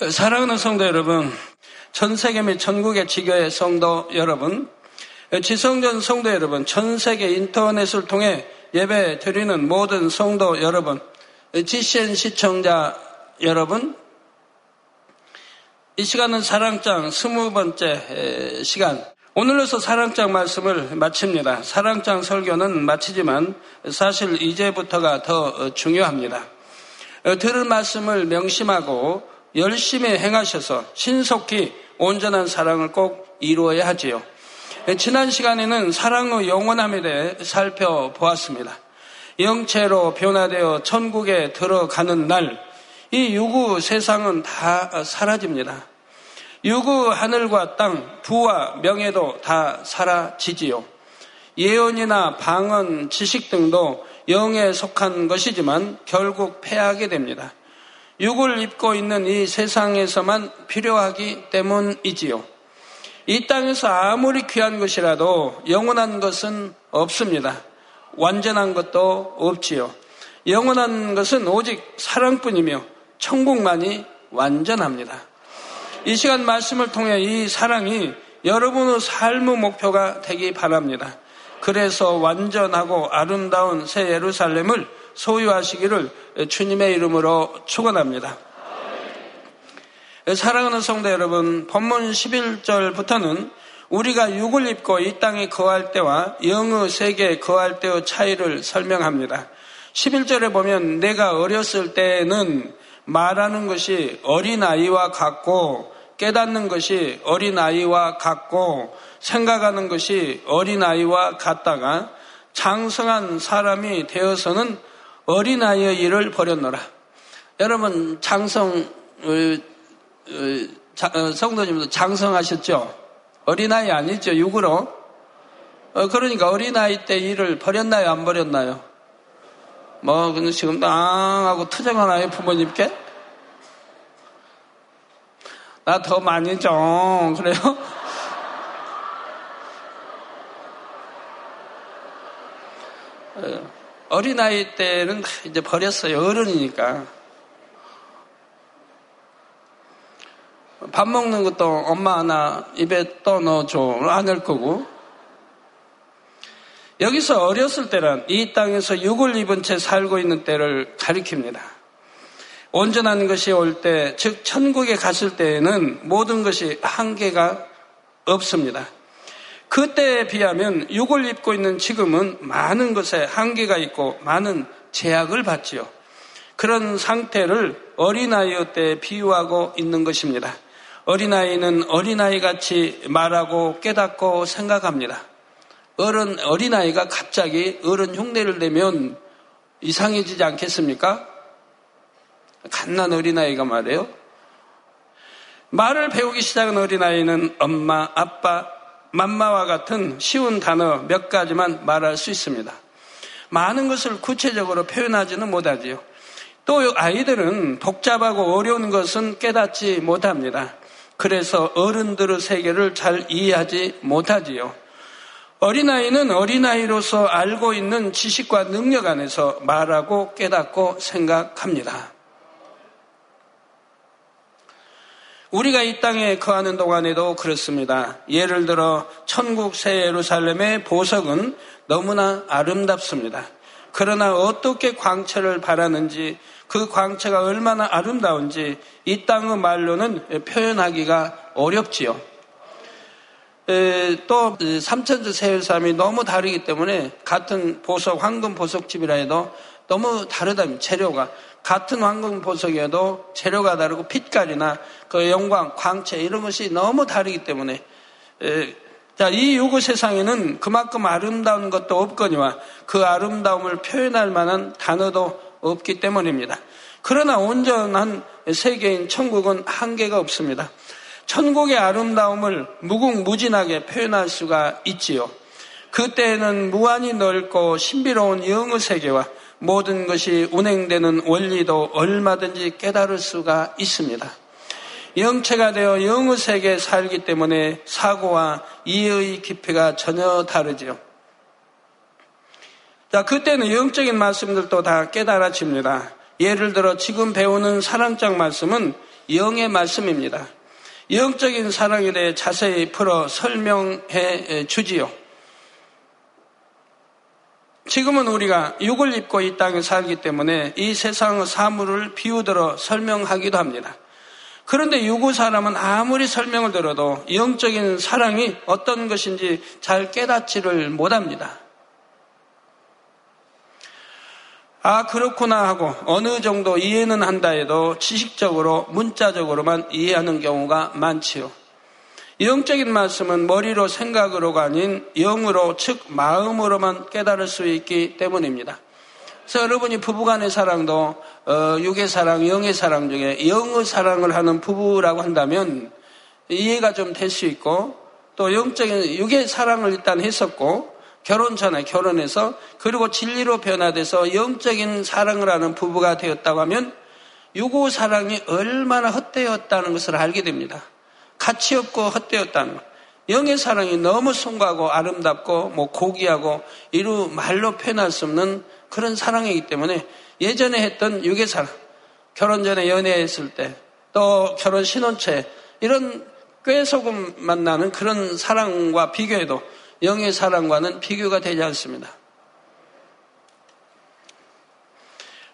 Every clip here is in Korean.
사랑하는 성도 여러분, 전 세계 및 전국의 지교의 성도 여러분, 지성전 성도 여러분, 전 세계 인터넷을 통해 예배 드리는 모든 성도 여러분, GCN 시청자 여러분, 이 시간은 사랑장 스무 번째 시간. 오늘로서 사랑장 말씀을 마칩니다. 사랑장 설교는 마치지만 사실 이제부터가 더 중요합니다. 들을 말씀을 명심하고 열심히 행하셔서 신속히 온전한 사랑을 꼭 이루어야 하지요. 지난 시간에는 사랑의 영원함에 대해 살펴보았습니다. 영체로 변화되어 천국에 들어가는 날, 이 유구 세상은 다 사라집니다. 유구 하늘과 땅, 부와 명예도 다 사라지지요. 예언이나 방언, 지식 등도 영에 속한 것이지만 결국 패하게 됩니다. 육을 입고 있는 이 세상에서만 필요하기 때문이지요. 이 땅에서 아무리 귀한 것이라도 영원한 것은 없습니다. 완전한 것도 없지요. 영원한 것은 오직 사랑뿐이며 천국만이 완전합니다. 이 시간 말씀을 통해 이 사랑이 여러분의 삶의 목표가 되기 바랍니다. 그래서 완전하고 아름다운 새 예루살렘을 소유하시기를 주님의 이름으로 축원합니다. 사랑하는 성도 여러분, 본문 11절부터는 우리가 육을 입고 이 땅에 거할 때와 영의 세계에 거할 때의 차이를 설명합니다. 11절에 보면 내가 어렸을 때는 말하는 것이 어린아이와 같고 깨닫는 것이 어린아이와 같고 생각하는 것이 어린아이와 같다가 장성한 사람이 되어서는 어린아이의 일을 버렸노라. 여러분 장성 어, 성도님도 장성하셨죠? 어린아이 아니죠? 육으로. 어, 그러니까 어린아이 때 일을 버렸나요? 안 버렸나요? 뭐, 근데 지금 땅 하고 투정하나요? 부모님께? 나 더 많이 좀, 그래요? 어, 어린아이 때는 이제 버렸어요. 어른이니까. 밥 먹는 것도 엄마 하나 입에 떠 넣어줘. 안 할 거고. 여기서 어렸을 때란 이 땅에서 육을 입은 채 살고 있는 때를 가리킵니다. 온전한 것이 올 때, 즉, 천국에 갔을 때에는 모든 것이 한계가 없습니다. 그때에 비하면 육을 입고 있는 지금은 많은 것에 한계가 있고 많은 제약을 받지요. 그런 상태를 어린아이의 때 비유하고 있는 것입니다. 어린아이는 어린아이 같이 말하고 깨닫고 생각합니다. 어른, 어린아이가 갑자기 어른 흉내를 내면 이상해지지 않겠습니까? 갓난 어린아이가 말해요. 말을 배우기 시작한 어린아이는 엄마, 아빠, 맘마와 같은 쉬운 단어 몇 가지만 말할 수 있습니다. 많은 것을 구체적으로 표현하지는 못하지요. 또 아이들은 복잡하고 어려운 것은 깨닫지 못합니다. 그래서 어른들의 세계를 잘 이해하지 못하지요. 어린아이는 어린아이로서 알고 있는 지식과 능력 안에서 말하고 깨닫고 생각합니다. 우리가 이 땅에 거하는 동안에도 그렇습니다. 예를 들어 천국 새 예루살렘의 보석은 너무나 아름답습니다. 그러나 어떻게 광채를 바라는지 그 광채가 얼마나 아름다운지 이 땅의 말로는 표현하기가 어렵지요. 또 삼천주 세율삼이 너무 다르기 때문에 같은 보석, 황금 보석집이라 해도 너무 다르다. 재료가 같은 황금 보석이어도 재료가 다르고 빛깔이나 그 영광, 광채 이런 것이 너무 다르기 때문에 자, 이 요구 세상에는 그만큼 아름다운 것도 없거니와 그 아름다움을 표현할 만한 단어도 없기 때문입니다. 그러나 온전한 세계인 천국은 한계가 없습니다. 천국의 아름다움을 무궁무진하게 표현할 수가 있지요. 그때에는 무한히 넓고 신비로운 영의 세계와 모든 것이 운행되는 원리도 얼마든지 깨달을 수가 있습니다. 영체가 되어 영의 세계에 살기 때문에 사고와 이해의 깊이가 전혀 다르지요. 자, 그때는 영적인 말씀들도 다 깨달아집니다. 예를 들어 지금 배우는 사랑장 말씀은 영의 말씀입니다. 영적인 사랑에 대해 자세히 풀어 설명해 주지요. 지금은 우리가 육을 입고 이 땅에 살기 때문에 이 세상의 사물을 비우들어 설명하기도 합니다. 그런데 유구 사람은 아무리 설명을 들어도 영적인 사랑이 어떤 것인지 잘 깨닫지를 못합니다. 아, 그렇구나 하고 어느 정도 이해는 한다 해도 지식적으로, 문자적으로만 이해하는 경우가 많지요. 영적인 말씀은 머리로 생각으로가 아닌 영으로, 즉, 마음으로만 깨달을 수 있기 때문입니다. 그래서 여러분이 부부간의 사랑도 어, 육의 사랑, 영의 사랑 중에 영의 사랑을 하는 부부라고 한다면 이해가 좀 될 수 있고 또 영적인 육의 사랑을 일단 했었고 결혼 전에 결혼해서 그리고 진리로 변화돼서 영적인 사랑을 하는 부부가 되었다고 하면 육의 사랑이 얼마나 헛되었다는 것을 알게 됩니다. 가치 없고 헛되었다는 것. 영의 사랑이 너무 숭고하고 아름답고 뭐 고귀하고 이루 말로 표현할 수 없는 그런 사랑이기 때문에 예전에 했던 사랑, 결혼 전에 연애했을 때, 또 결혼 신혼체, 이런 꾀소금 만나는 그런 사랑과 비교해도 영의 사랑과는 비교가 되지 않습니다.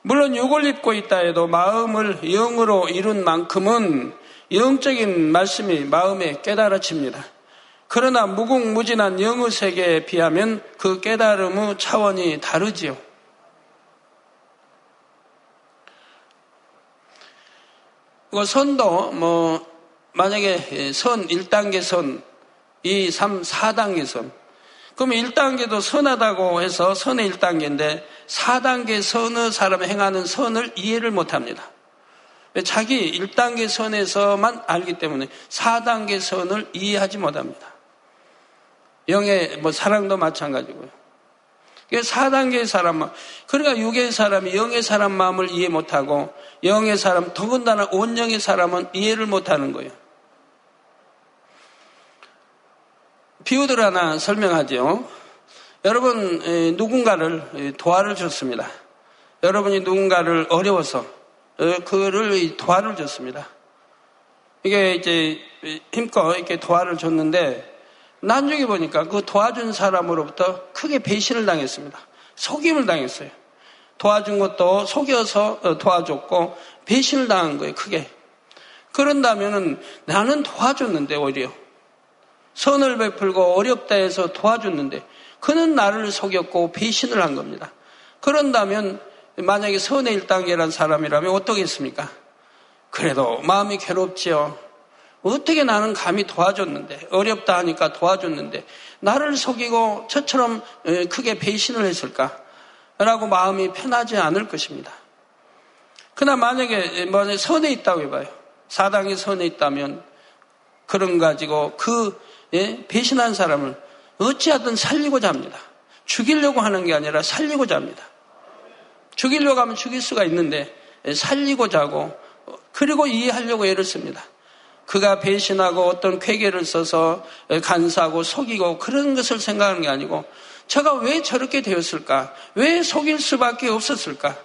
물론 육을 입고 있다 해도 마음을 영으로 이룬 만큼은 영적인 말씀이 마음에 깨달아집니다. 그러나 무궁무진한 영의 세계에 비하면 그 깨달음의 차원이 다르지요. 그 선도 뭐 만약에 선 1단계 선, 2, 3, 4단계 선. 그럼 1단계도 선하다고 해서 선의 1단계인데 4단계 선의 사람이 행하는 선을 이해를 못 합니다. 자기 1단계 선에서만 알기 때문에 4단계 선을 이해하지 못합니다. 영의 뭐 사랑도 마찬가지고요. 4단계의 사람, 그러니까 6의 사람이 영의 사람 마음을 이해 못하고 영의 사람, 더군다나 온영의 사람은 이해를 못하는 거예요. 비유들 하나 설명하죠. 여러분, 누군가를 도와를 줬습니다. 여러분이 누군가를 어려워서 어, 그를 도와를 줬습니다. 이게 이제 힘껏 이렇게 도와를 줬는데 나중에 보니까 그 도와준 사람으로부터 크게 배신을 당했습니다. 속임을 당했어요. 도와준 것도 속여서 어, 도와줬고 배신을 당한 거예요, 크게. 그런다면은 나는 도와줬는데 오히려 선을 베풀고 어렵다 해서 도와줬는데 그는 나를 속였고 배신을 한 겁니다. 그런다면 만약에 선의 일단계란 사람이라면 어떻겠습니까? 그래도 마음이 괴롭지요. 어떻게 나는 감히 도와줬는데 어렵다 하니까 도와줬는데 나를 속이고 저처럼 크게 배신을 했을까? 라고 마음이 편하지 않을 것입니다. 그러나 만약에 만약에 선에 있다고 해봐요. 사당이 선에 있다면 그런 가지고 그 예, 배신한 사람을 어찌하든 살리고자 합니다. 죽이려고 하는 게 아니라 살리고자 합니다. 죽이려고 하면 죽일 수가 있는데 예, 살리고자 하고 그리고 이해하려고 애를 씁니다. 그가 배신하고 어떤 쾌계를 써서 간사하고 속이고 그런 것을 생각하는 게 아니고 제가 왜 저렇게 되었을까? 왜 속일 수밖에 없었을까?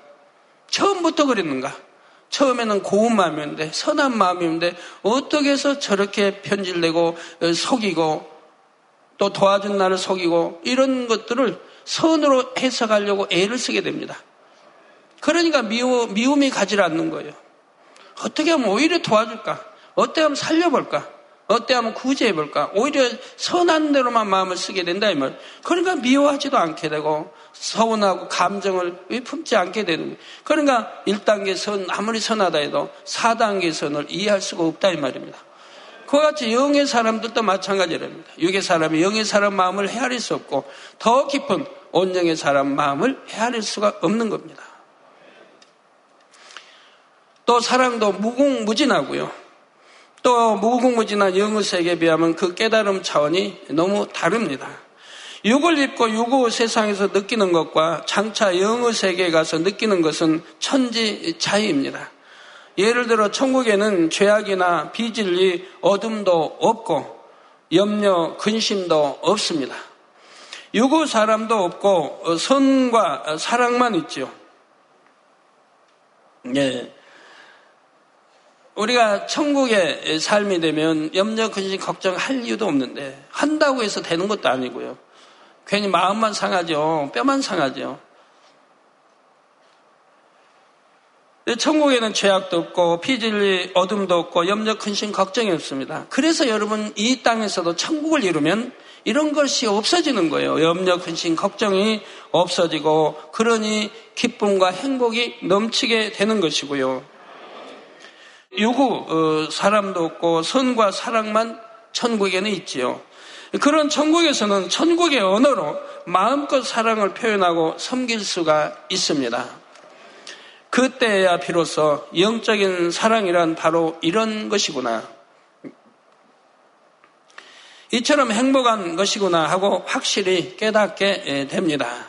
처음부터 그랬는가? 처음에는 고운 마음이었는데 선한 마음이었는데 어떻게 해서 저렇게 편질내고 속이고 또 도와준 나를 속이고 이런 것들을 선으로 해석하려고 애를 쓰게 됩니다. 그러니까 미움, 미움이 가지 않는 거예요. 어떻게 하면 오히려 도와줄까? 어때 하면 살려볼까? 어때 하면 구제해 볼까? 오히려 선한 대로만 마음을 쓰게 된다, 이 말. 그러니까 미워하지도 않게 되고, 서운하고 감정을 품지 않게 되는 거예요. 그러니까 1단계 선, 아무리 선하다 해도 4단계 선을 이해할 수가 없다, 이 말입니다. 그와 같이 영의 사람들도 마찬가지랍니다. 육의 사람이 영의 사람 마음을 헤아릴 수 없고, 더 깊은 온영의 사람 마음을 헤아릴 수가 없는 겁니다. 또 사랑도 무궁무진하고요. 또 무궁무진한 영의 세계에 비하면 그 깨달음 차원이 너무 다릅니다. 육을 입고 육의 세상에서 느끼는 것과 장차 영의 세계에 가서 느끼는 것은 천지 차이입니다. 예를 들어 천국에는 죄악이나 비질리 어둠도 없고 염려 근심도 없습니다. 육의 사람도 없고 선과 사랑만 있죠. 예. 우리가 천국의 삶이 되면 염려, 근심, 걱정할 이유도 없는데 한다고 해서 되는 것도 아니고요. 괜히 마음만 상하죠. 뼈만 상하죠. 천국에는 죄악도 없고 피질리 어둠도 없고 염려 근심 걱정이 없습니다. 그래서 여러분 이 땅에서도 천국을 이루면 이런 것이 없어지는 거예요. 염려 근심 걱정이 없어지고 그러니 기쁨과 행복이 넘치게 되는 것이고요. 요구 어, 사람도 없고 선과 사랑만 천국에는 있지요. 그런 천국에서는 천국의 언어로 마음껏 사랑을 표현하고 섬길 수가 있습니다. 그때야 비로소 영적인 사랑이란 바로 이런 것이구나. 이처럼 행복한 것이구나 하고 확실히 깨닫게 됩니다.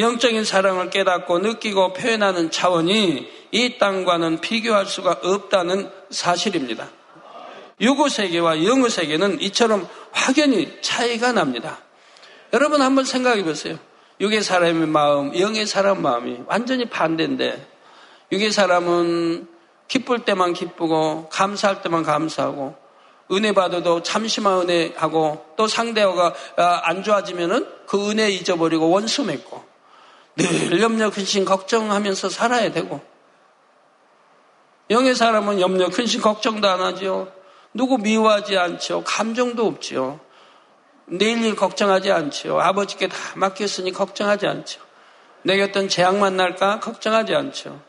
영적인 사랑을 깨닫고 느끼고 표현하는 차원이 이 땅과는 비교할 수가 없다는 사실입니다. 유구 세계와 영어 세계는 이처럼 확연히 차이가 납니다. 여러분 한번 생각해 보세요. 육의 사람의 마음, 영의 사람 마음이 완전히 반대인데 육의 사람은 기쁠 때만 기쁘고 감사할 때만 감사하고 은혜 받아도 잠시만 은혜하고 또 상대가 아, 안 좋아지면은 그 은혜 잊어버리고 원수 맺고 늘 염려 근심 걱정하면서 살아야 되고 영의 사람은 염려 근심 걱정도 안 하지요. 누구 미워하지 않죠. 감정도 없지요. 내일 일 걱정하지 않지요. 아버지께 다 맡겼으니 걱정하지 않죠. 내게 어떤 재앙 만 날까 걱정하지 않죠.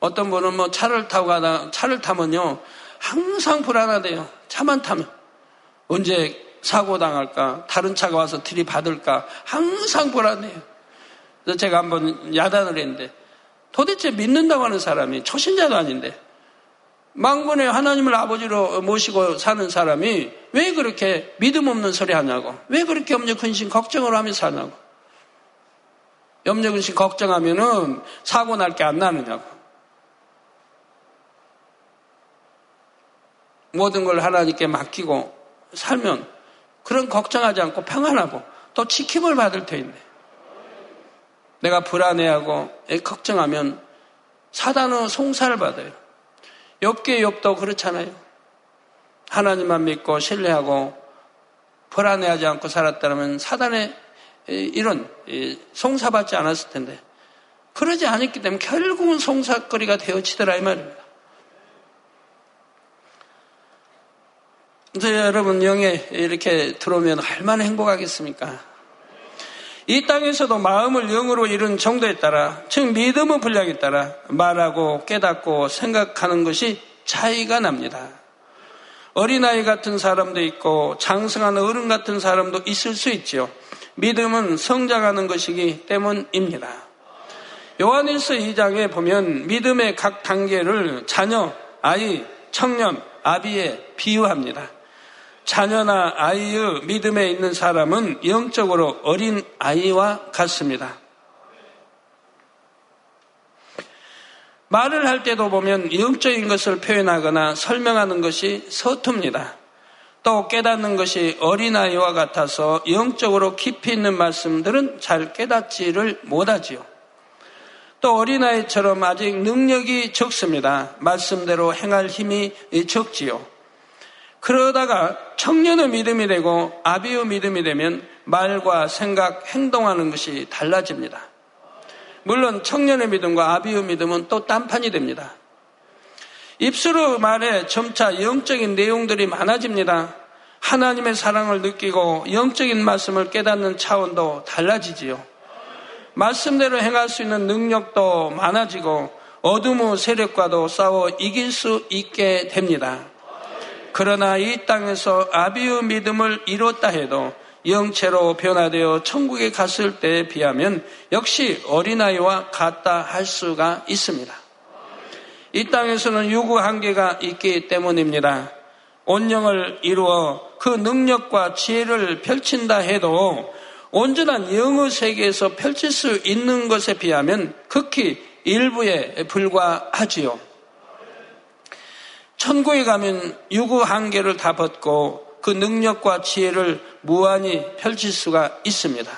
어떤 분은 뭐 차를 타고 가다 차를 타면요 항상 불안하대요. 차만 타면 언제 사고 당할까? 다른 차가 와서 들이받을까? 항상 불안해요. 그래서 제가 한번 야단을 했는데 도대체 믿는다고 하는 사람이 초신자도 아닌데 망군의 하나님을 아버지로 모시고 사는 사람이 왜 그렇게 믿음 없는 소리 하냐고 왜 그렇게 염려 근심 걱정을 하면서 사냐고? 염려 근심 걱정하면은 사고 날 게 안 나느냐고. 모든 걸 하나님께 맡기고 살면 그런 걱정하지 않고 평안하고 또 지킴을 받을 터인데 내가 불안해하고 걱정하면 사단은 송사를 받아요. 엽계 엽도 그렇잖아요. 하나님만 믿고 신뢰하고 불안해하지 않고 살았다면 사단의 이런 송사받지 않았을 텐데 그러지 않았기 때문에 결국은 송사거리가 되어지더라 이 말입니다. 그래서 여러분 영에 이렇게 들어오면 얼마나 행복하겠습니까? 이 땅에서도 마음을 영으로 이룬 정도에 따라, 즉 믿음의 분량에 따라 말하고 깨닫고 생각하는 것이 차이가 납니다. 어린아이 같은 사람도 있고 장성한 어른 같은 사람도 있을 수 있지요. 믿음은 성장하는 것이기 때문입니다. 요한일서 2장에 보면 믿음의 각 단계를 자녀, 아이, 청년, 아비에 비유합니다. 자녀나 아이의 믿음에 있는 사람은 영적으로 어린 아이와 같습니다. 말을 할 때도 보면 영적인 것을 표현하거나 설명하는 것이 서툽니다. 또 깨닫는 것이 어린아이와 같아서 영적으로 깊이 있는 말씀들은 잘 깨닫지를 못하지요. 또 어린아이처럼 아직 능력이 적습니다. 말씀대로 행할 힘이 적지요. 그러다가 청년의 믿음이 되고 아비의 믿음이 되면 말과 생각, 행동하는 것이 달라집니다. 물론 청년의 믿음과 아비의 믿음은 또 딴판이 됩니다. 입술의 말에 점차 영적인 내용들이 많아집니다. 하나님의 사랑을 느끼고 영적인 말씀을 깨닫는 차원도 달라지지요. 말씀대로 행할 수 있는 능력도 많아지고 어둠의 세력과도 싸워 이길 수 있게 됩니다. 그러나 이 땅에서 아비의 믿음을 이뤘다 해도 영체로 변화되어 천국에 갔을 때에 비하면 역시 어린아이와 같다 할 수가 있습니다. 이 땅에서는 유구 한계가 있기 때문입니다. 온영을 이루어 그 능력과 지혜를 펼친다 해도 온전한 영의 세계에서 펼칠 수 있는 것에 비하면 극히 일부에 불과하지요. 천국에 가면 유구 한계를 다 벗고 그 능력과 지혜를 무한히 펼칠 수가 있습니다.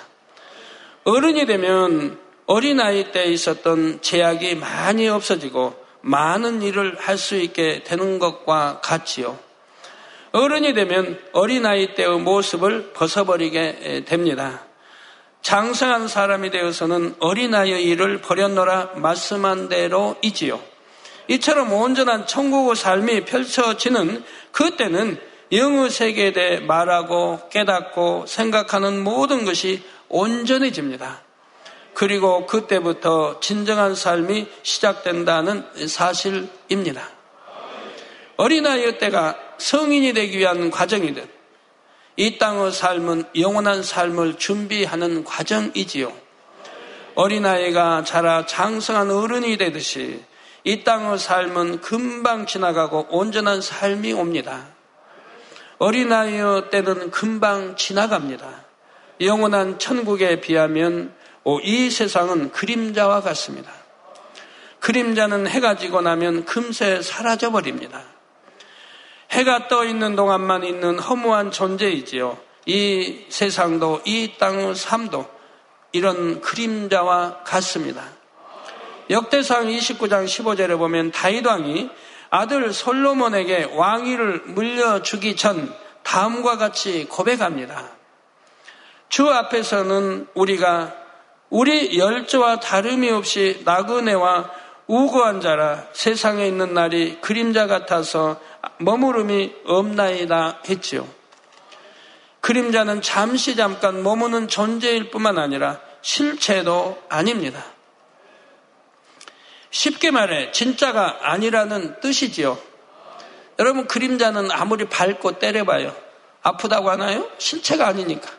어른이 되면 어린아이 때 있었던 제약이 많이 없어지고 많은 일을 할 수 있게 되는 것과 같지요. 어른이 되면 어린아이 때의 모습을 벗어버리게 됩니다. 장성한 사람이 되어서는 어린아이의 일을 버렸노라 말씀한 대로이지요. 이처럼 온전한 천국의 삶이 펼쳐지는 그때는 영의 세계에 대해 말하고 깨닫고 생각하는 모든 것이 온전해집니다. 그리고 그때부터 진정한 삶이 시작된다는 사실입니다. 어린아이의 때가 성인이 되기 위한 과정이듯 이 땅의 삶은 영원한 삶을 준비하는 과정이지요. 어린아이가 자라 장성한 어른이 되듯이 이 땅의 삶은 금방 지나가고 온전한 삶이 옵니다. 어린아이의 때는 금방 지나갑니다. 영원한 천국에 비하면 이 세상은 그림자와 같습니다. 그림자는 해가 지고 나면 금세 사라져 버립니다. 해가 떠 있는 동안만 있는 허무한 존재이지요. 이 세상도 이 땅의 삶도 이런 그림자와 같습니다. 역대상 29장 15절에 보면 다윗 왕이 아들 솔로몬에게 왕위를 물려주기 전 다음과 같이 고백합니다. 주 앞에서는 우리가 우리 열조와 다름이 없이 나그네와 우고한 자라 세상에 있는 날이 그림자 같아서 머무름이 없나이다 했지요. 그림자는 잠시 잠깐 머무는 존재일 뿐만 아니라 실체도 아닙니다. 쉽게 말해 진짜가 아니라는 뜻이지요. 여러분 그림자는 아무리 밟고 때려봐요. 아프다고 하나요? 실체가 아니니까.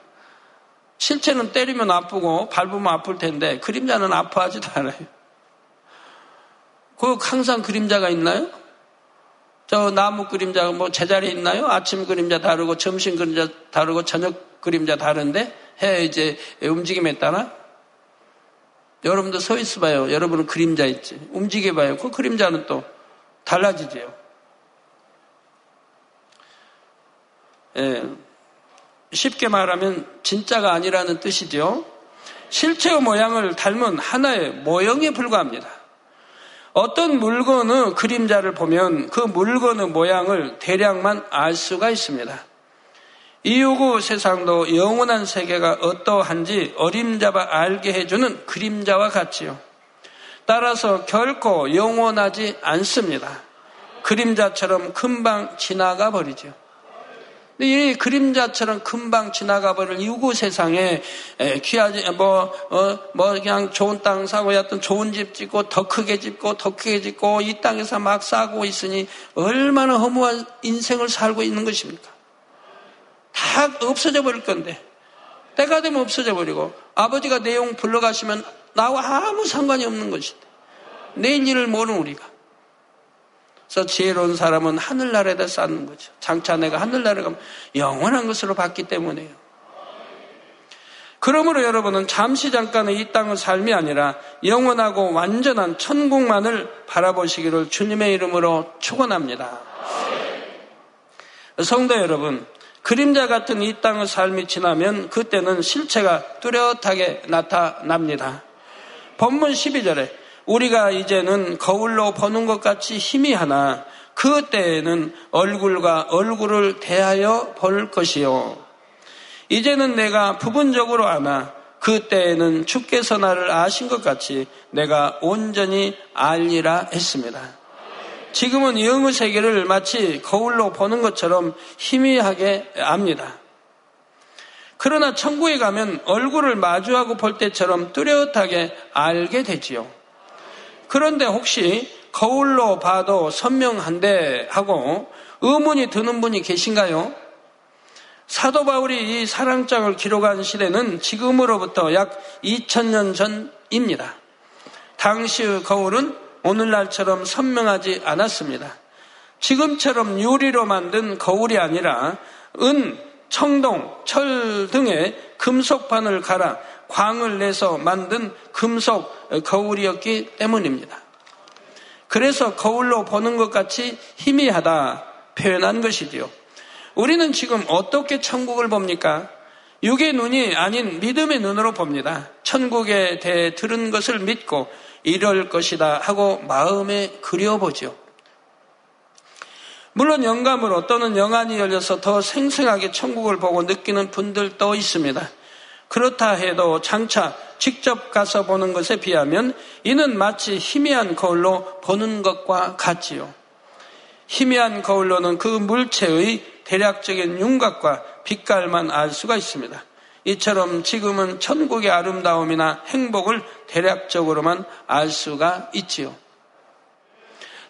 실체는 때리면 아프고 밟으면 아플 텐데 그림자는 아파하지도 않아요. 그 항상 그림자가 있나요? 저 나무 그림자가 뭐 제자리에 있나요? 아침 그림자 다르고 점심 그림자 다르고 저녁 그림자 다른데 해 이제 움직임에 따라 여러분도 서 있어 봐요. 여러분은 그림자 있지. 움직여 봐요. 그 그림자는 또 달라지죠. 예. 쉽게 말하면 진짜가 아니라는 뜻이죠. 실체의 모양을 닮은 하나의 모형에 불과합니다. 어떤 물건의 그림자를 보면 그 물건의 모양을 대략만 알 수가 있습니다. 이후구 세상도 영원한 세계가 어떠한지 어림잡아 알게 해주는 그림자와 같지요. 따라서 결코 영원하지 않습니다. 그림자처럼 금방 지나가 버리죠. 이 그림자처럼 금방 지나가 버릴 이후 세상에 귀하지 뭐, 어, 뭐 그냥 좋은 땅 사고 였던 좋은 집 짓고 더 크게 짓고 더 크게 짓고 이 땅에서 막 싸고 있으니 얼마나 허무한 인생을 살고 있는 것입니까? 다 없어져 버릴 건데 때가 되면 없어져 버리고 아버지가 내용 불러가시면 나와 아무 상관이 없는 것인데 내일 일을 모르는 우리가 그래서 지혜로운 사람은 하늘나라에다 쌓는 거죠. 장차 내가 하늘나라에 가면 영원한 것으로 받기 때문에요. 그러므로 여러분은 잠시 잠깐의 이 땅의 삶이 아니라 영원하고 완전한 천국만을 바라보시기를 주님의 이름으로 축원합니다. 성도 여러분, 그림자 같은 이 땅의 삶이 지나면 그때는 실체가 뚜렷하게 나타납니다. 본문 12절에 우리가 이제는 거울로 보는 것 같이 희미하나 그때에는 얼굴과 얼굴을 대하여 볼 것이요. 이제는 내가 부분적으로 아나 그때에는 주께서 나를 아신 것 같이 내가 온전히 알리라 했습니다. 지금은 영의 세계를 마치 거울로 보는 것처럼 희미하게 압니다. 그러나 천국에 가면 얼굴을 마주하고 볼 때처럼 뚜렷하게 알게 되지요. 그런데 혹시 거울로 봐도 선명한데 하고 의문이 드는 분이 계신가요? 사도 바울이 이 사랑장을 기록한 시대는 지금으로부터 약 2000년 전입니다. 당시의 거울은 오늘날처럼 선명하지 않았습니다. 지금처럼 유리로 만든 거울이 아니라 은, 청동, 철 등의 금속판을 갈아 광을 내서 만든 금속 거울이었기 때문입니다. 그래서 거울로 보는 것 같이 희미하다 표현한 것이지요. 우리는 지금 어떻게 천국을 봅니까? 육의 눈이 아닌 믿음의 눈으로 봅니다. 천국에 대해 들은 것을 믿고 이럴 것이다 하고 마음에 그려보죠. 물론 영감으로 또는 영안이 열려서 더 생생하게 천국을 보고 느끼는 분들도 있습니다. 그렇다 해도 장차 직접 가서 보는 것에 비하면 이는 마치 희미한 거울로 보는 것과 같지요. 희미한 거울로는 그 물체의 대략적인 윤곽과 빛깔만 알 수가 있습니다. 이처럼 지금은 천국의 아름다움이나 행복을 대략적으로만 알 수가 있지요.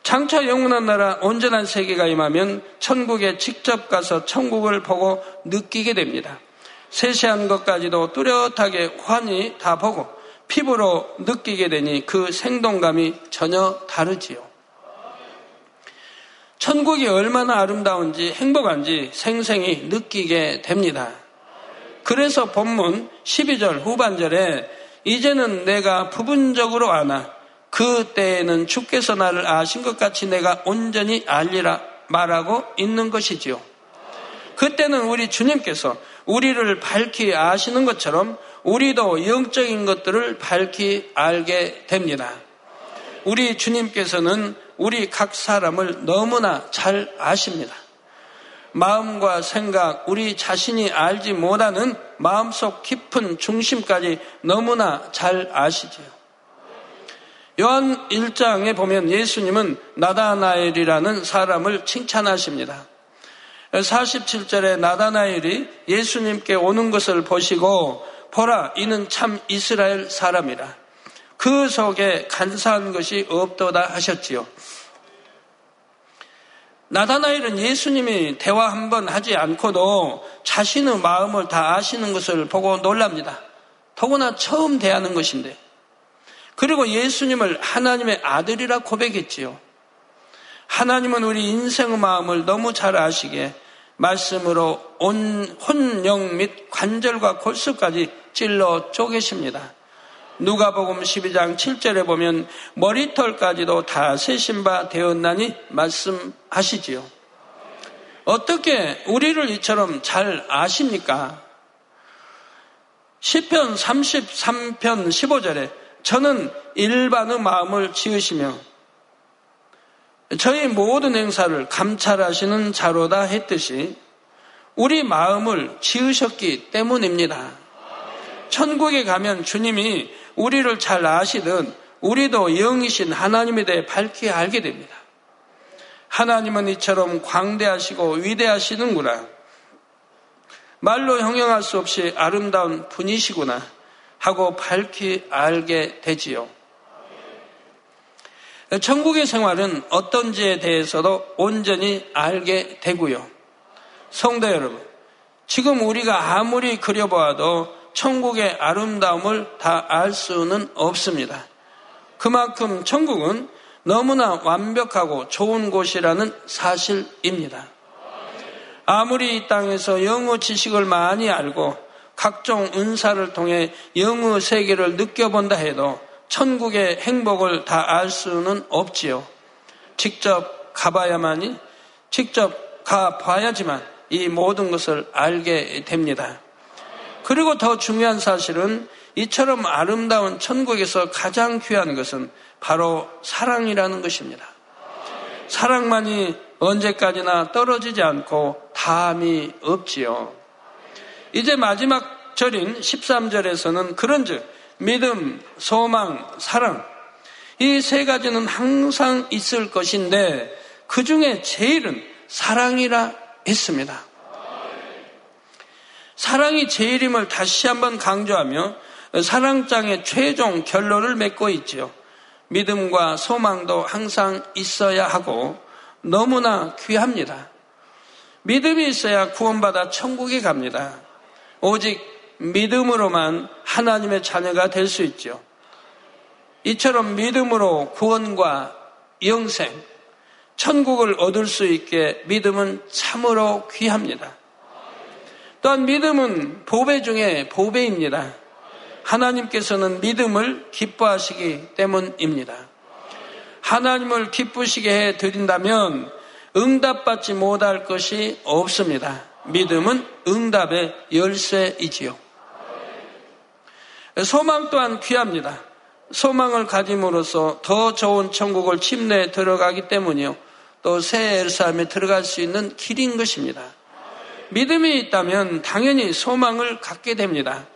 장차 영원한 나라 온전한 세계가 임하면 천국에 직접 가서 천국을 보고 느끼게 됩니다. 세세한 것까지도 뚜렷하게 환히 다 보고 피부로 느끼게 되니 그 생동감이 전혀 다르지요. 천국이 얼마나 아름다운지 행복한지 생생히 느끼게 됩니다. 그래서 본문 12절 후반절에 이제는 내가 부분적으로 아나 그때에는 주께서 나를 아신 것 같이 내가 온전히 알리라 말하고 있는 것이지요. 그때는 우리 주님께서 우리를 밝히 아시는 것처럼 우리도 영적인 것들을 밝히 알게 됩니다. 우리 주님께서는 우리 각 사람을 너무나 잘 아십니다. 마음과 생각, 우리 자신이 알지 못하는 마음속 깊은 중심까지 너무나 잘 아시지요. 요한 1장에 보면 예수님은 나다나엘이라는 사람을 칭찬하십니다. 47절에 나다나엘이 예수님께 오는 것을 보시고 보라 이는 참 이스라엘 사람이라. 그 속에 간사한 것이 없도다 하셨지요. 나다나엘은 예수님이 대화 한 번 하지 않고도 자신의 마음을 다 아시는 것을 보고 놀랍니다. 더구나 처음 대하는 것인데. 그리고 예수님을 하나님의 아들이라 고백했지요. 하나님은 우리 인생의 마음을 너무 잘 아시게 말씀으로 온 혼영 및 관절과 골수까지 찔러 쪼개십니다. 누가복음 12장 7절에 보면 머리털까지도 다 세신 바 되었나니 말씀하시지요. 어떻게 우리를 이처럼 잘 아십니까? 시편 33편 15절에 저는 일반의 마음을 지으시며 저희 모든 행사를 감찰하시는 자로다 했듯이 우리 마음을 지으셨기 때문입니다. 천국에 가면 주님이 우리를 잘 아시든 우리도 영이신 하나님에 대해 밝히 알게 됩니다. 하나님은 이처럼 광대하시고 위대하시는구나. 말로 형용할 수 없이 아름다운 분이시구나 하고 밝히 알게 되지요. 천국의 생활은 어떤지에 대해서도 온전히 알게 되고요. 성도 여러분, 지금 우리가 아무리 그려보아도 천국의 아름다움을 다 알 수는 없습니다. 그만큼 천국은 너무나 완벽하고 좋은 곳이라는 사실입니다. 아무리 이 땅에서 영어 지식을 많이 알고 각종 은사를 통해 영어 세계를 느껴본다 해도 천국의 행복을 다 알 수는 없지요. 직접 가봐야만이, 직접 가봐야지만 이 모든 것을 알게 됩니다. 그리고 더 중요한 사실은 이처럼 아름다운 천국에서 가장 귀한 것은 바로 사랑이라는 것입니다. 사랑만이 언제까지나 떨어지지 않고 다함이 없지요. 이제 마지막 절인 13절에서는 그런즉 믿음, 소망, 사랑 이 세 가지는 항상 있을 것인데 그 중에 제일은 사랑이라 했습니다. 사랑이 제일임을 다시 한번 강조하며 사랑장의 최종 결론을 맺고 있지요. 믿음과 소망도 항상 있어야 하고 너무나 귀합니다. 믿음이 있어야 구원받아 천국에 갑니다. 오직 믿음으로만 하나님의 자녀가 될 수 있죠. 이처럼 믿음으로 구원과 영생, 천국을 얻을 수 있게 믿음은 참으로 귀합니다. 또한 믿음은 보배 중에 보배입니다. 하나님께서는 믿음을 기뻐하시기 때문입니다. 하나님을 기쁘시게 해 드린다면 응답받지 못할 것이 없습니다. 믿음은 응답의 열쇠이지요. 소망 또한 귀합니다. 소망을 가짐으로써 더 좋은 천국을 침례에 들어가기 때문이요. 또새 에르사람에 들어갈 수 있는 길인 것입니다. 믿음이 있다면 당연히 소망을 갖게 됩니다.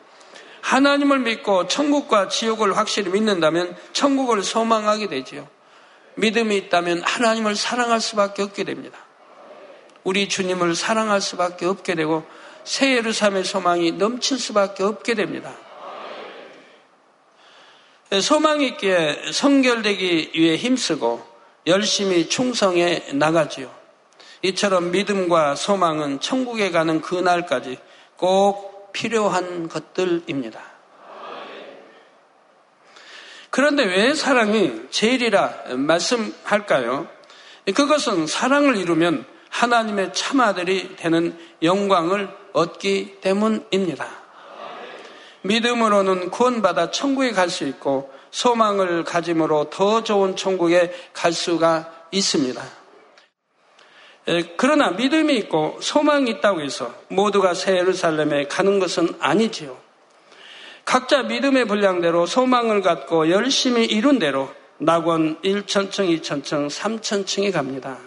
하나님을 믿고 천국과 지옥을 확실히 믿는다면 천국을 소망하게 되지요. 믿음이 있다면 하나님을 사랑할 수밖에 없게 됩니다. 우리 주님을 사랑할 수밖에 없게 되고 새 예루살렘의 소망이 넘칠 수밖에 없게 됩니다. 소망 있기에 성결되기 위해 힘쓰고 열심히 충성해 나가지요. 이처럼 믿음과 소망은 천국에 가는 그날까지 꼭 필요한 것들입니다. 그런데 왜 사랑이 제일이라 말씀할까요? 그것은 사랑을 이루면 하나님의 참아들이 되는 영광을 얻기 때문입니다. 믿음으로는 구원받아 천국에 갈 수 있고 소망을 가짐으로 더 좋은 천국에 갈 수가 있습니다. 그러나 믿음이 있고 소망이 있다고 해서 모두가 새 예루살렘에 가는 것은 아니지요. 각자 믿음의 분량대로 소망을 갖고 열심히 이룬 대로 낙원 1천층, 2천층, 3천층에 갑니다.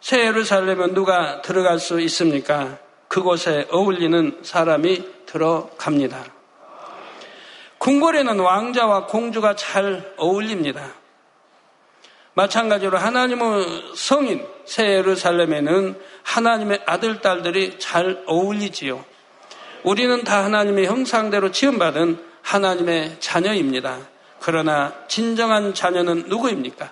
새 예루살렘은 누가 들어갈 수 있습니까? 그곳에 어울리는 사람이 들어갑니다. 궁궐에는 왕자와 공주가 잘 어울립니다. 마찬가지로 하나님의 성인 새 예루살렘에는 하나님의 아들, 딸들이 잘 어울리지요. 우리는 다 하나님의 형상대로 지음받은 하나님의 자녀입니다. 그러나 진정한 자녀는 누구입니까?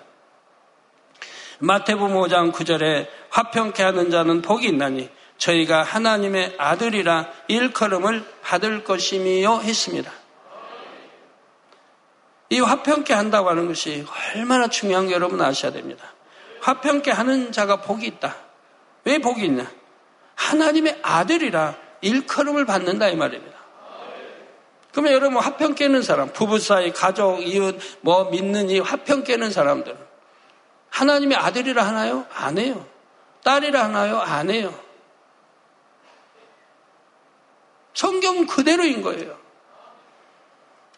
마태복음 5장 9절에 화평케 하는 자는 복이 있나니 저희가 하나님의 아들이라 일컬음을 받을 것이미요 했습니다. 이 화평케 한다고 하는 것이 얼마나 중요한 게 여러분 아셔야 됩니다. 화평케 하는 자가 복이 있다. 왜 복이 있냐? 하나님의 아들이라 일컬음을 받는다 이 말입니다. 그러면 여러분 화평 깨는 사람, 부부 사이, 가족, 이웃, 뭐 믿는 이 화평 깨는 사람들은 하나님의 아들이라 하나요? 안 해요. 딸이라 하나요? 안 해요. 성경 그대로인 거예요.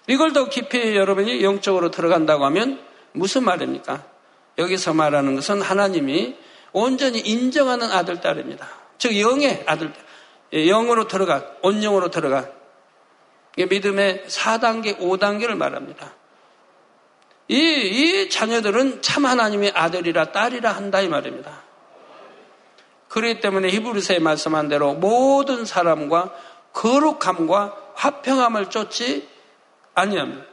이걸 더 깊이 여러분이 영적으로 들어간다고 하면 무슨 말입니까? 여기서 말하는 것은 하나님이 온전히 인정하는 아들, 딸입니다. 즉, 영의 아들, 영으로 들어가, 온영으로 들어가. 믿음의 4단계, 5단계를 말합니다. 이, 이 자녀들은 참 하나님의 아들이라 딸이라 한다 이 말입니다. 그렇기 때문에 히브리서에 말씀한 대로 모든 사람과 거룩함과 화평함을 쫓지 아니하면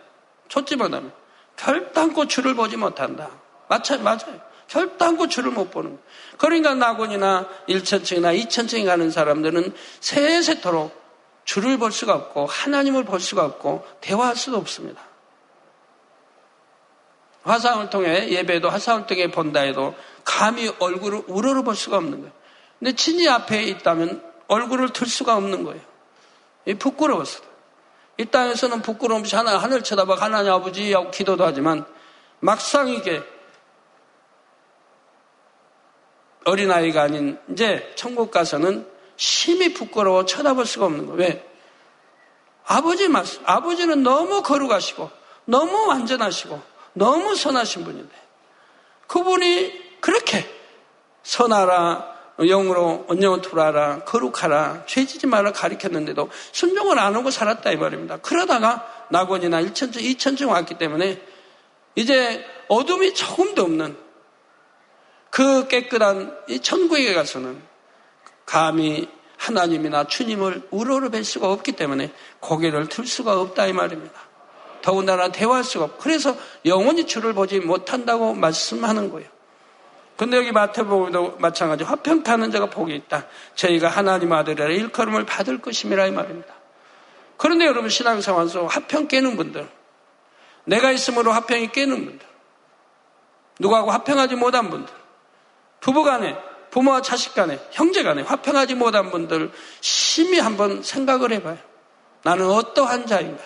쫓지 못하면 결단코 주를 보지 못한다. 맞아요, 맞아요. 결단코 주를 못 보는 거예요. 그러니까 낙원이나 1천층이나 2천층에 가는 사람들은 세세토록 주를 볼 수가 없고 하나님을 볼 수가 없고 대화할 수도 없습니다. 화상을 통해 예배도 화상을 통해 본다 해도 감히 얼굴을 우러러 볼 수가 없는 거예요. 근데 친히 앞에 있다면 얼굴을 들 수가 없는 거예요. 부끄러웠어. 이 땅에서는 부끄러움 없이 하나, 하늘 쳐다봐 하나님 아버지 하고 기도도 하지만 막상 이게 어린아이가 아닌 이제 천국 가서는 심히 부끄러워 쳐다볼 수가 없는 거예요. 왜? 아버지 말씀, 아버지는 너무 거룩하시고 너무 완전하시고 너무 선하신 분인데 그분이 그렇게 선하라 영으로 언영을 투라라 거룩하라 죄지지 말라 가리켰는데도 순종을 안 하고 살았다 이 말입니다. 그러다가 낙원이나 1천층, 2천층 왔기 때문에 이제 어둠이 조금도 없는 그 깨끗한 이 천국에 가서는 감히 하나님이나 주님을 우러러 뵐 수가 없기 때문에 고개를 들 수가 없다 이 말입니다. 더군다나 대화할 수가 없고 그래서 영원히 주를 보지 못한다고 말씀하는 거예요. 근데 여기 마태복음도 마찬가지 화평타는 자가 복이 있다. 저희가 하나님 아들이라 일컬음을 받을 것임이라 이 말입니다. 그런데 여러분 신앙생활 속 화평 깨는 분들 내가 있으므로 화평이 깨는 분들 누구하고 화평하지 못한 분들 부부간에 부모와 자식 간에 형제 간에 화평하지 못한 분들 심히 한번 생각을 해봐요. 나는 어떠한 자인가?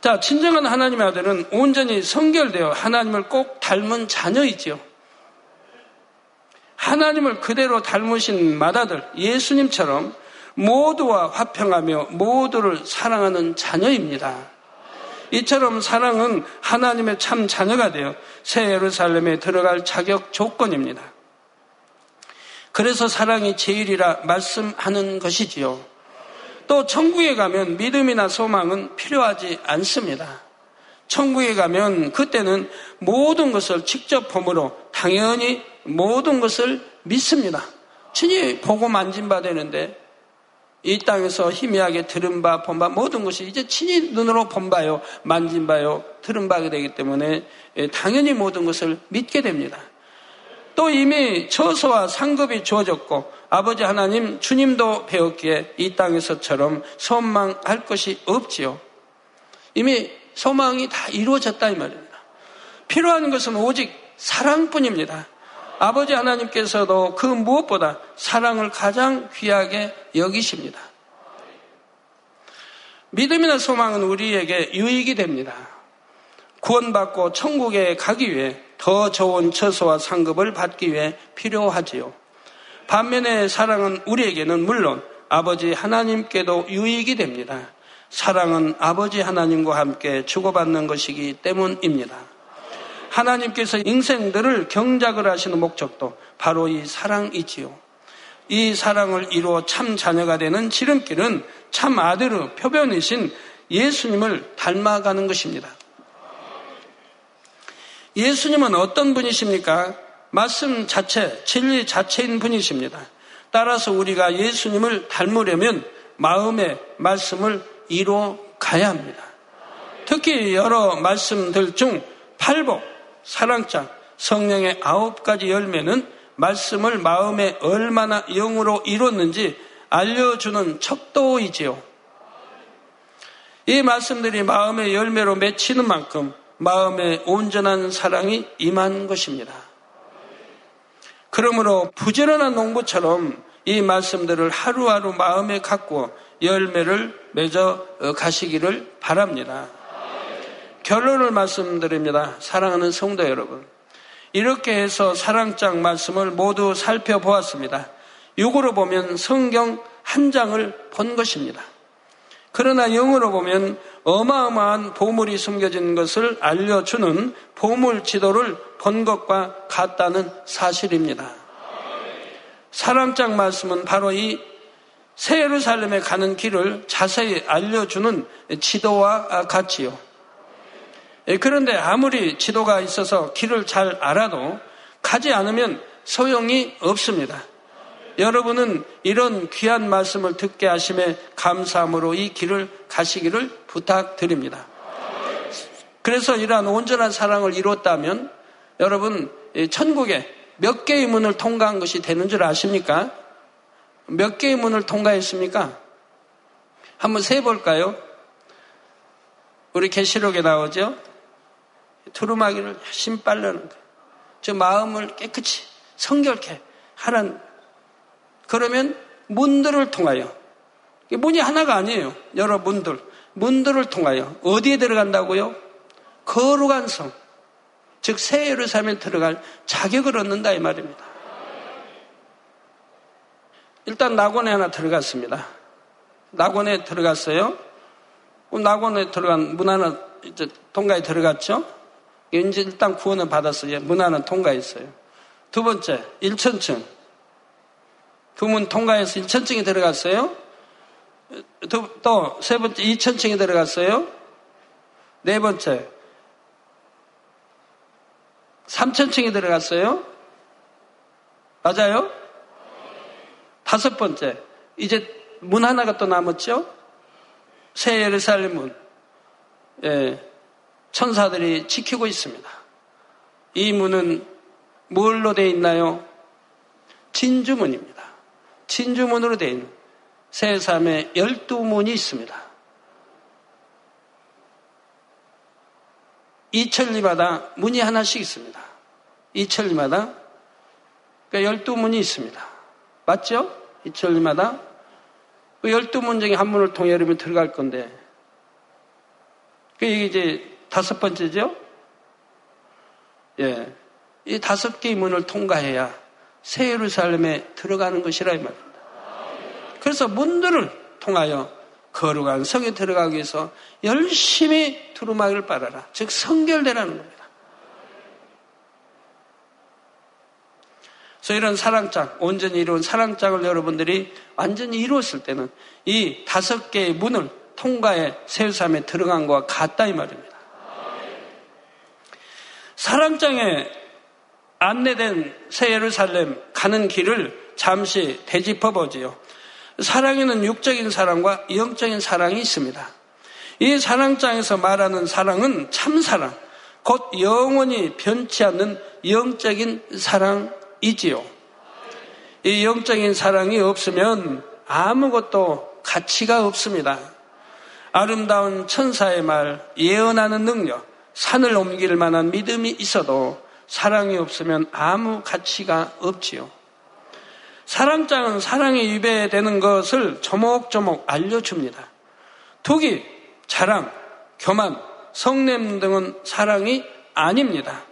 자, 진정한 하나님의 아들은 온전히 성결되어 하나님을 꼭 닮은 자녀이지요. 하나님을 그대로 닮으신 맏아들 예수님처럼 모두와 화평하며 모두를 사랑하는 자녀입니다. 이처럼 사랑은 하나님의 참 자녀가 되어 새 예루살렘에 들어갈 자격 조건입니다. 그래서 사랑이 제일이라 말씀하는 것이지요. 또 천국에 가면 믿음이나 소망은 필요하지 않습니다. 천국에 가면 그때는 모든 것을 직접 봄으로 당연히 모든 것을 믿습니다. 친히 보고 만진 바 되는데 이 땅에서 희미하게 들은 바, 본 바, 모든 것이 이제 친히 눈으로 본 바요, 만진 바요, 들은 바가 되기 때문에 예, 당연히 모든 것을 믿게 됩니다. 또 이미 처소와 상급이 주어졌고 아버지 하나님 주님도 배웠기에 이 땅에서처럼 소망할 것이 없지요. 이미 소망이 다 이루어졌다 이 말입니다. 필요한 것은 오직 사랑뿐입니다. 아버지 하나님께서도 그 무엇보다 사랑을 가장 귀하게 여기십니다. 믿음이나 소망은 우리에게 유익이 됩니다. 구원받고 천국에 가기 위해 더 좋은 처소와 상급을 받기 위해 필요하지요. 반면에 사랑은 우리에게는 물론 아버지 하나님께도 유익이 됩니다. 사랑은 아버지 하나님과 함께 주고받는 것이기 때문입니다. 하나님께서 인생들을 경작을 하시는 목적도 바로 이 사랑이지요. 이 사랑을 이루어 참 자녀가 되는 지름길은 참 아들의 표변이신 예수님을 닮아가는 것입니다. 예수님은 어떤 분이십니까? 말씀 자체, 진리 자체인 분이십니다. 따라서 우리가 예수님을 닮으려면 마음의 말씀을 이루어 가야 합니다. 특히 여러 말씀들 중 팔복, 사랑장, 성령의 아홉 가지 열매는 말씀을 마음에 얼마나 영으로 이뤘는지 알려주는 척도이지요. 이 말씀들이 마음의 열매로 맺히는 만큼 마음에 온전한 사랑이 임한 것입니다. 그러므로 부지런한 농부처럼 이 말씀들을 하루하루 마음에 갖고 열매를 맺어 가시기를 바랍니다. 결론을 말씀드립니다. 사랑하는 성도 여러분. 이렇게 해서 사랑장 말씀을 모두 살펴보았습니다. 육으로 보면 성경 한 장을 본 것입니다. 그러나 영으로 보면 어마어마한 보물이 숨겨진 것을 알려주는 보물 지도를 본 것과 같다는 사실입니다. 사랑장 말씀은 바로 이새 예루살렘에 가는 길을 자세히 알려주는 지도와 같지요. 예, 그런데 아무리 지도가 있어서 길을 잘 알아도 가지 않으면 소용이 없습니다. 여러분은 이런 귀한 말씀을 듣게 하심에 감사함으로 이 길을 가시기를 부탁드립니다. 그래서 이러한 온전한 사랑을 이뤘다면 여러분 천국에 몇 개의 문을 통과한 것이 되는 줄 아십니까? 몇 개의 문을 통과했습니까? 한번 세 볼까요? 우리 계시록에 나오죠. 두루마기를 열심히 빨려는 거예요. 저 마음을 깨끗이 성결케 하는 그러면 문들을 통하여 문이 하나가 아니에요. 여러 문들 문들을 통하여 어디에 들어간다고요? 거룩한 성, 즉 새 예루살렘에 들어갈 자격을 얻는다 이 말입니다. 일단 낙원에 하나 들어갔습니다. 낙원에 들어갔어요. 낙원에 들어간 문 하나 이제 통과에 들어갔죠. 이제 일단 구원을 받았어요. 문 하나 통과했어요. 두 번째, 1천층. 그 문 통과해서 1천층에 들어갔어요. 또 세 번째, 2천층에 들어갔어요. 네 번째, 3천층에 들어갔어요. 맞아요? 다섯 번째, 이제 문 하나가 또 남았죠? 새 예루살렘 문. 예, 천사들이 지키고 있습니다. 이 문은 뭘로 되어 있나요? 진주문입니다. 진주문으로 되어 있는 세삼의 열두 문이 있습니다. 이천리마다 문이 하나씩 있습니다. 이천리마다 그러니까 열두 문이 있습니다. 맞죠? 이천리마다 그 열두 문 중에 한 문을 통해 여러분 들어갈 건데 그 이제 다섯 번째죠? 예. 이 다섯 개의 문을 통과해야 새 예루살렘에 들어가는 것이라 이 말입니다. 그래서 문들을 통하여 거룩한 성에 들어가기 위해서 열심히 두루마기를 빨아라. 즉 성결되라는 겁니다. 그래서 이런 사랑장, 온전히 이루은 사랑장을 여러분들이 완전히 이루었을 때는 이 다섯 개의 문을 통과해 세우삼에 들어간 것과 같다 이 말입니다. 사랑장에 안내된 새 예루살렘 가는 길을 잠시 되짚어 보지요. 사랑에는 육적인 사랑과 영적인 사랑이 있습니다. 이 사랑장에서 말하는 사랑은 참사랑, 곧 영원히 변치 않는 영적인 사랑이지요. 이 영적인 사랑이 없으면 아무것도 가치가 없습니다. 아름다운 천사의 말, 예언하는 능력, 산을 옮길 만한 믿음이 있어도 사랑이 없으면 아무 가치가 없지요. 사랑장은 사랑에 위배되는 것을 조목조목 알려줍니다. 투기, 자랑, 교만, 성냄 등은 사랑이 아닙니다.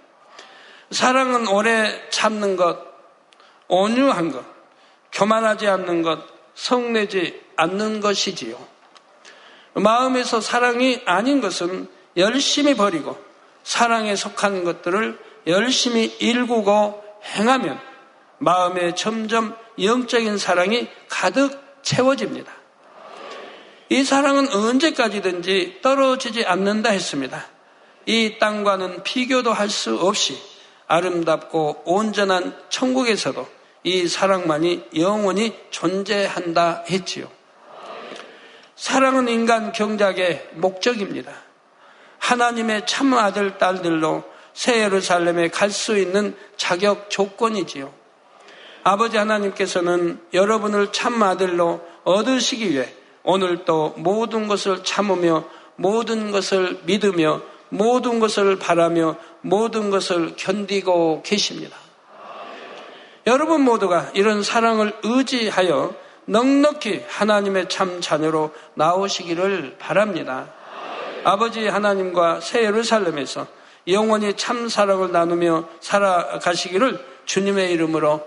사랑은 오래 참는 것, 온유한 것, 교만하지 않는 것, 성내지 않는 것이지요. 마음에서 사랑이 아닌 것은 열심히 버리고 사랑에 속한 것들을 열심히 일구고 행하면 마음에 점점 영적인 사랑이 가득 채워집니다. 이 사랑은 언제까지든지 떨어지지 않는다 했습니다. 이 땅과는 비교도 할 수 없이 아름답고 온전한 천국에서도 이 사랑만이 영원히 존재한다 했지요. 사랑은 인간 경작의 목적입니다. 하나님의 참 아들, 딸들로 새 예루살렘에 갈 수 있는 자격 조건이지요. 아버지 하나님께서는 여러분을 참 아들로 얻으시기 위해 오늘 또 모든 것을 참으며 모든 것을 믿으며 모든 것을 바라며 모든 것을 견디고 계십니다. 여러분 모두가 이런 사랑을 의지하여 넉넉히 하나님의 참 자녀로 나오시기를 바랍니다. 아버지 하나님과 새 예루살렘에서 영원히 참 사랑을 나누며 살아가시기를 주님의 이름으로